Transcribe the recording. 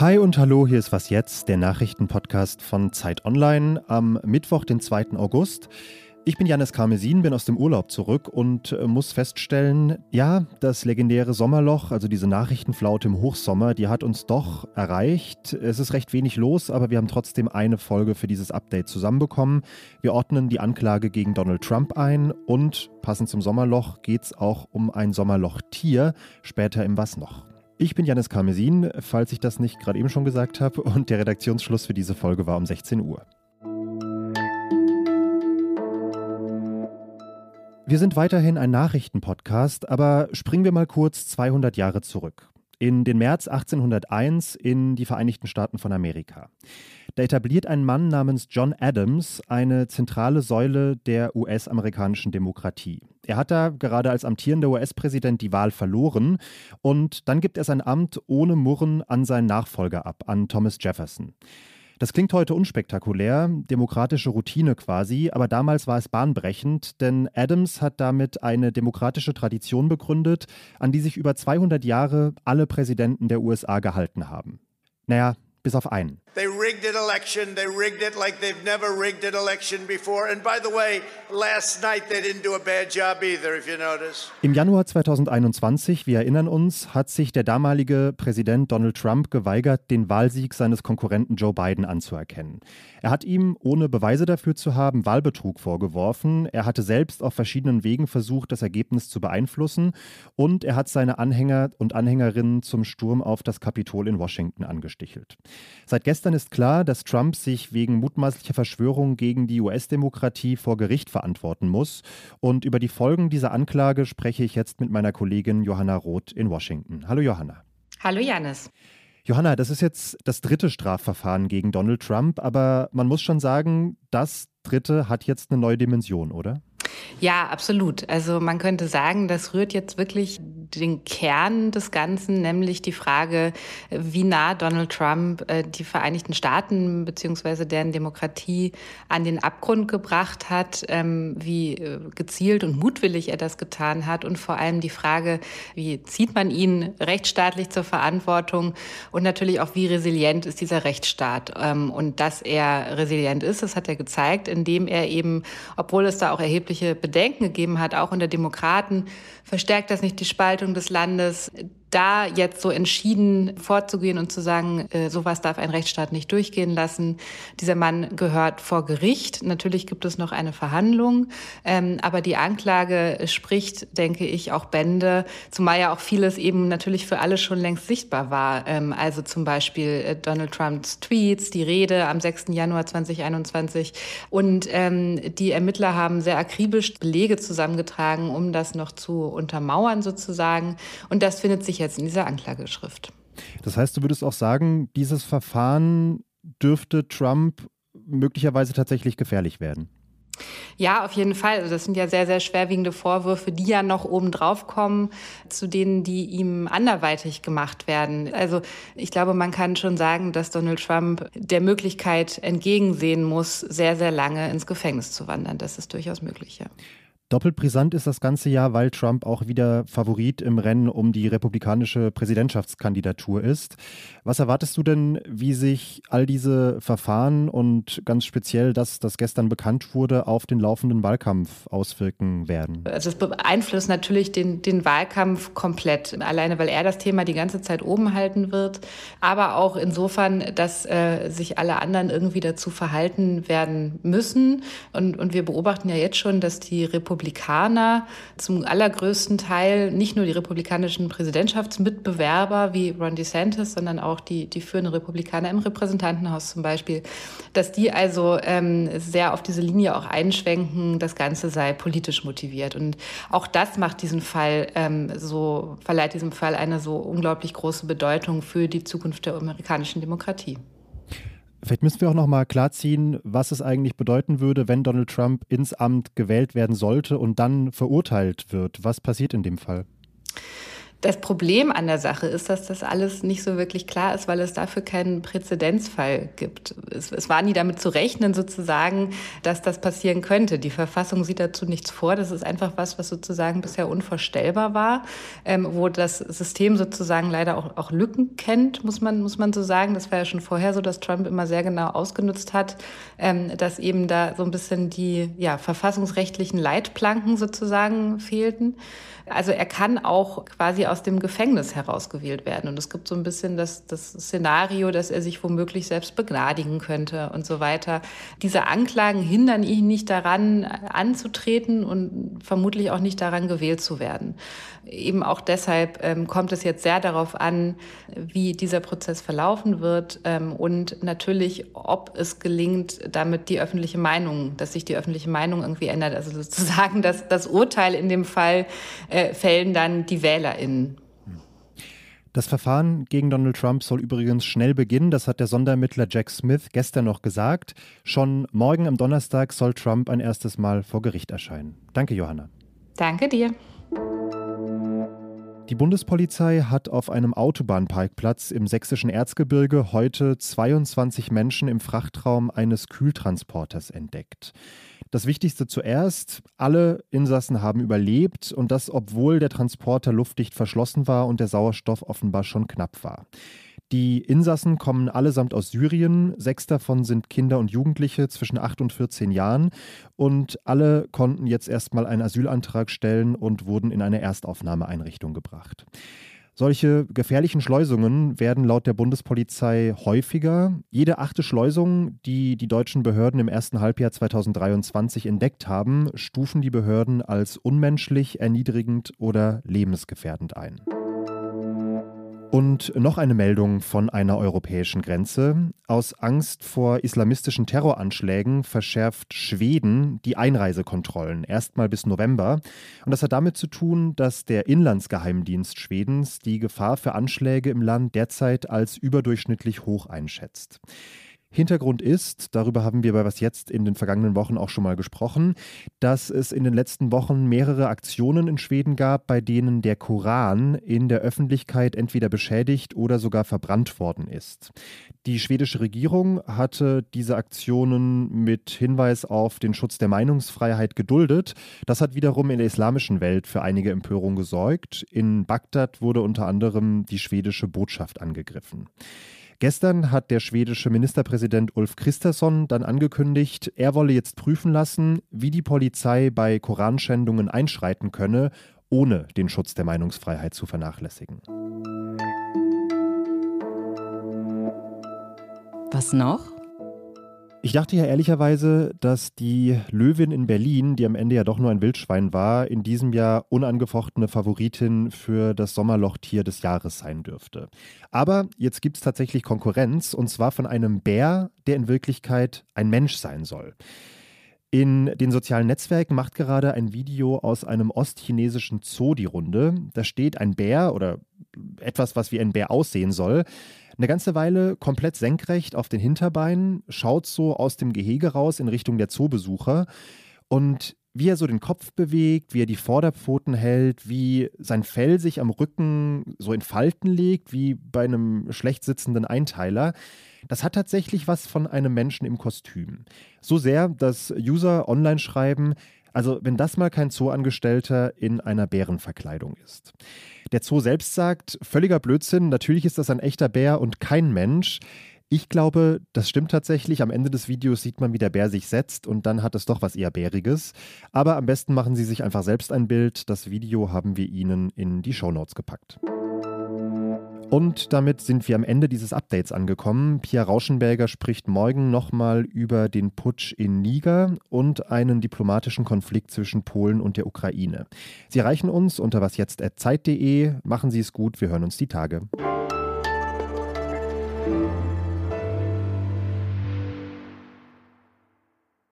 Hi und hallo, hier ist Was jetzt, der Nachrichtenpodcast von Zeit Online am Mittwoch, den 2. August. Ich bin Janis Karmesin, bin aus dem Urlaub zurück und äh, muss feststellen, ja, das legendäre Sommerloch, also diese Nachrichtenflaute im Hochsommer, die hat uns doch erreicht. Es ist recht wenig los, aber wir haben trotzdem eine Folge für dieses Update zusammenbekommen. Wir ordnen die Anklage gegen Donald Trump ein und passend zum Sommerloch geht es auch um ein Sommerlochtier, später im Was noch. Ich bin Janis Karmesin, falls ich das nicht gerade eben schon gesagt habe, und der Redaktionsschluss für diese Folge war um 16 Uhr. Wir sind weiterhin ein Nachrichtenpodcast, aber springen wir mal kurz 200 Jahre zurück. In den März 1801 in die Vereinigten Staaten von Amerika. Da etabliert ein Mann namens John Adams eine zentrale Säule der US-amerikanischen Demokratie. Er hat da gerade als amtierender US-Präsident die Wahl verloren und dann gibt er sein Amt ohne Murren an seinen Nachfolger ab, an Thomas Jefferson. Das klingt heute unspektakulär, demokratische Routine quasi, aber damals war es bahnbrechend, denn Adams hat damit eine demokratische Tradition begründet, an die sich über 200 Jahre alle Präsidenten der USA gehalten haben. Naja, bis auf einen. They rigged an election. They rigged it like they've never rigged an election before. And by the way, last night they didn't do a bad job either, if you notice. Im Januar 2021, wir erinnern uns, hat sich der damalige Präsident Donald Trump geweigert, den Wahlsieg seines Konkurrenten Joe Biden anzuerkennen. Er hat ihm, ohne Beweise dafür zu haben, Wahlbetrug vorgeworfen. Er hatte selbst auf verschiedenen Wegen versucht, das Ergebnis zu beeinflussen. Und er hat seine Anhänger und Anhängerinnen zum Sturm auf das Kapitol in Washington angestichelt. Seit gestern Gestern ist klar, dass Trump sich wegen mutmaßlicher Verschwörung gegen die US-Demokratie vor Gericht verantworten muss. Und über die Folgen dieser Anklage spreche ich jetzt mit meiner Kollegin Johanna Roth in Washington. Hallo Johanna. Hallo Janis. Johanna, das ist jetzt das dritte Strafverfahren gegen Donald Trump, aber man muss schon sagen, das dritte hat jetzt eine neue Dimension, oder? Ja, absolut. Also man könnte sagen, das rührt jetzt wirklich den Kern des Ganzen, nämlich die Frage, wie nah Donald Trump äh, die Vereinigten Staaten beziehungsweise deren Demokratie an den Abgrund gebracht hat, ähm, wie äh, gezielt und mutwillig er das getan hat und vor allem die Frage, wie zieht man ihn rechtsstaatlich zur Verantwortung und natürlich auch, wie resilient ist dieser Rechtsstaat. Ähm, und dass er resilient ist, das hat er gezeigt, indem er eben, obwohl es da auch erhebliche Bedenken gegeben hat, auch unter Demokraten, verstärkt das nicht die Spaltung des Landes da jetzt so entschieden vorzugehen und zu sagen, äh, sowas darf ein Rechtsstaat nicht durchgehen lassen. Dieser Mann gehört vor Gericht. Natürlich gibt es noch eine Verhandlung, ähm, aber die Anklage spricht, denke ich, auch Bände, zumal ja auch vieles eben natürlich für alle schon längst sichtbar war. Ähm, also zum Beispiel äh, Donald Trumps Tweets, die Rede am 6. Januar 2021 und ähm, die Ermittler haben sehr akribisch Belege zusammengetragen, um das noch zu untermauern sozusagen. Und das findet sich jetzt in dieser Anklageschrift. Das heißt, du würdest auch sagen, dieses Verfahren dürfte Trump möglicherweise tatsächlich gefährlich werden. Ja, auf jeden Fall. Also das sind ja sehr, sehr schwerwiegende Vorwürfe, die ja noch obendrauf kommen, zu denen, die ihm anderweitig gemacht werden. Also ich glaube, man kann schon sagen, dass Donald Trump der Möglichkeit entgegensehen muss, sehr, sehr lange ins Gefängnis zu wandern. Das ist durchaus möglich, ja. Doppelt brisant ist das ganze Jahr, weil Trump auch wieder Favorit im Rennen um die republikanische Präsidentschaftskandidatur ist. Was erwartest du denn, wie sich all diese Verfahren und ganz speziell das, das gestern bekannt wurde, auf den laufenden Wahlkampf auswirken werden? Also es beeinflusst natürlich den, den Wahlkampf komplett, alleine weil er das Thema die ganze Zeit oben halten wird, aber auch insofern, dass äh, sich alle anderen irgendwie dazu verhalten werden müssen. Und, und wir beobachten ja jetzt schon, dass die Republikaner Republikaner zum allergrößten Teil nicht nur die republikanischen Präsidentschaftsmitbewerber wie Ron DeSantis, sondern auch die, die führenden Republikaner im Repräsentantenhaus zum Beispiel, dass die also ähm, sehr auf diese Linie auch einschwenken, das Ganze sei politisch motiviert. Und auch das macht diesen Fall ähm, so, verleiht diesem Fall eine so unglaublich große Bedeutung für die Zukunft der amerikanischen Demokratie. Vielleicht müssen wir auch noch mal klarziehen, was es eigentlich bedeuten würde, wenn Donald Trump ins Amt gewählt werden sollte und dann verurteilt wird. Was passiert in dem Fall? Das Problem an der Sache ist, dass das alles nicht so wirklich klar ist, weil es dafür keinen Präzedenzfall gibt. Es, es, war nie damit zu rechnen, sozusagen, dass das passieren könnte. Die Verfassung sieht dazu nichts vor. Das ist einfach was, was sozusagen bisher unvorstellbar war, ähm, wo das System sozusagen leider auch, auch Lücken kennt, muss man, muss man so sagen. Das war ja schon vorher so, dass Trump immer sehr genau ausgenutzt hat, ähm, dass eben da so ein bisschen die ja, verfassungsrechtlichen Leitplanken sozusagen fehlten. Also er kann auch quasi aus dem Gefängnis herausgewählt werden. Und es gibt so ein bisschen das, das Szenario, dass er sich womöglich selbst begnadigen könnte und so weiter. Diese Anklagen hindern ihn nicht daran, anzutreten und vermutlich auch nicht daran, gewählt zu werden. Eben auch deshalb ähm, kommt es jetzt sehr darauf an, wie dieser Prozess verlaufen wird ähm, und natürlich, ob es gelingt, damit die öffentliche Meinung, dass sich die öffentliche Meinung irgendwie ändert. Also sozusagen, dass das Urteil in dem Fall äh, fällen dann die WählerInnen. Das Verfahren gegen Donald Trump soll übrigens schnell beginnen. Das hat der Sonderermittler Jack Smith gestern noch gesagt. Schon morgen am Donnerstag soll Trump ein erstes Mal vor Gericht erscheinen. Danke, Johanna. Danke dir. Die Bundespolizei hat auf einem Autobahnparkplatz im sächsischen Erzgebirge heute 22 Menschen im Frachtraum eines Kühltransporters entdeckt. Das Wichtigste zuerst, alle Insassen haben überlebt und das, obwohl der Transporter luftdicht verschlossen war und der Sauerstoff offenbar schon knapp war. Die Insassen kommen allesamt aus Syrien. Sechs davon sind Kinder und Jugendliche zwischen 8 und 14 Jahren. Und alle konnten jetzt erstmal einen Asylantrag stellen und wurden in eine Erstaufnahmeeinrichtung gebracht. Solche gefährlichen Schleusungen werden laut der Bundespolizei häufiger. Jede achte Schleusung, die die deutschen Behörden im ersten Halbjahr 2023 entdeckt haben, stufen die Behörden als unmenschlich, erniedrigend oder lebensgefährdend ein. Und noch eine Meldung von einer europäischen Grenze. Aus Angst vor islamistischen Terroranschlägen verschärft Schweden die Einreisekontrollen erstmal bis November. Und das hat damit zu tun, dass der Inlandsgeheimdienst Schwedens die Gefahr für Anschläge im Land derzeit als überdurchschnittlich hoch einschätzt. Hintergrund ist, darüber haben wir bei Was Jetzt in den vergangenen Wochen auch schon mal gesprochen, dass es in den letzten Wochen mehrere Aktionen in Schweden gab, bei denen der Koran in der Öffentlichkeit entweder beschädigt oder sogar verbrannt worden ist. Die schwedische Regierung hatte diese Aktionen mit Hinweis auf den Schutz der Meinungsfreiheit geduldet. Das hat wiederum in der islamischen Welt für einige Empörung gesorgt. In Bagdad wurde unter anderem die schwedische Botschaft angegriffen. Gestern hat der schwedische Ministerpräsident Ulf Kristersson dann angekündigt, er wolle jetzt prüfen lassen, wie die Polizei bei Koranschändungen einschreiten könne, ohne den Schutz der Meinungsfreiheit zu vernachlässigen. Was noch? Ich dachte ja ehrlicherweise, dass die Löwin in Berlin, die am Ende ja doch nur ein Wildschwein war, in diesem Jahr unangefochtene Favoritin für das Sommerlochtier des Jahres sein dürfte. Aber jetzt gibt es tatsächlich Konkurrenz und zwar von einem Bär, der in Wirklichkeit ein Mensch sein soll. In den sozialen Netzwerken macht gerade ein Video aus einem ostchinesischen Zoo die Runde. Da steht ein Bär oder etwas, was wie ein Bär aussehen soll, eine ganze Weile komplett senkrecht auf den Hinterbeinen, schaut so aus dem Gehege raus in Richtung der Zoobesucher und wie er so den Kopf bewegt, wie er die Vorderpfoten hält, wie sein Fell sich am Rücken so in Falten legt, wie bei einem schlecht sitzenden Einteiler. Das hat tatsächlich was von einem Menschen im Kostüm. So sehr, dass User online schreiben, also wenn das mal kein Zooangestellter in einer Bärenverkleidung ist. Der Zoo selbst sagt, völliger Blödsinn, natürlich ist das ein echter Bär und kein Mensch. Ich glaube, das stimmt tatsächlich. Am Ende des Videos sieht man, wie der Bär sich setzt und dann hat es doch was eher Bäriges. Aber am besten machen Sie sich einfach selbst ein Bild. Das Video haben wir Ihnen in die Shownotes gepackt. Und damit sind wir am Ende dieses Updates angekommen. Pia Rauschenberger spricht morgen nochmal über den Putsch in Niger und einen diplomatischen Konflikt zwischen Polen und der Ukraine. Sie erreichen uns unter wasjetzt.zeit.de. Machen Sie es gut, wir hören uns die Tage.